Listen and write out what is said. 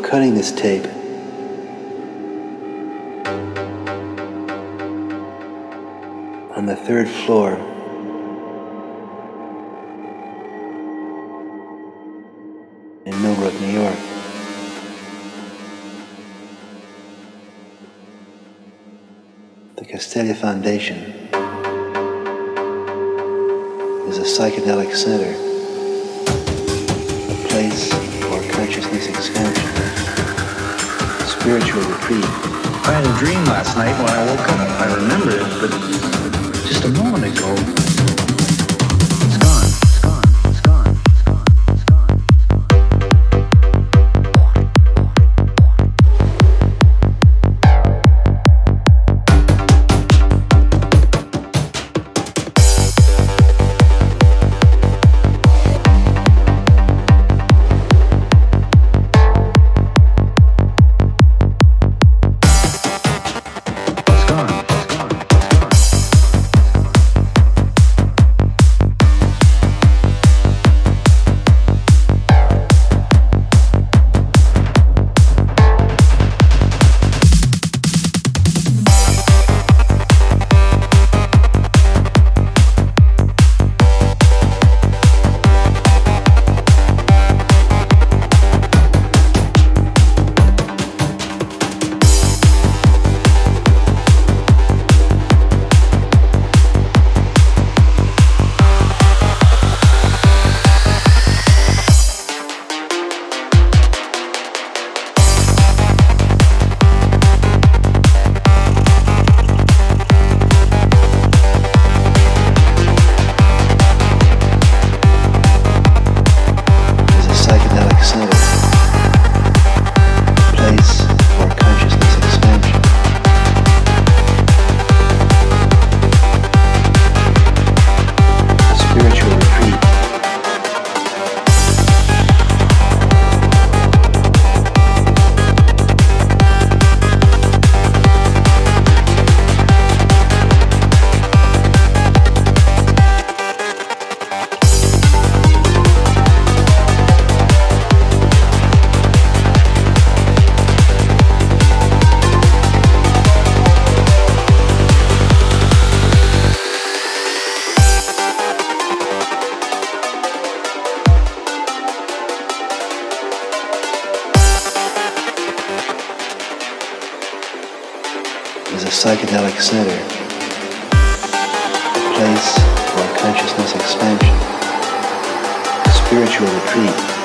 cutting this tape. On the third floor in Millbrook, New York. The Castalia Foundation is a psychedelic center, a place for consciousness expansion, spiritual retreat. I had a dream last night when I woke up. I remember it, but just a moment ago, psychedelic center, a place for consciousness expansion, spiritual retreat.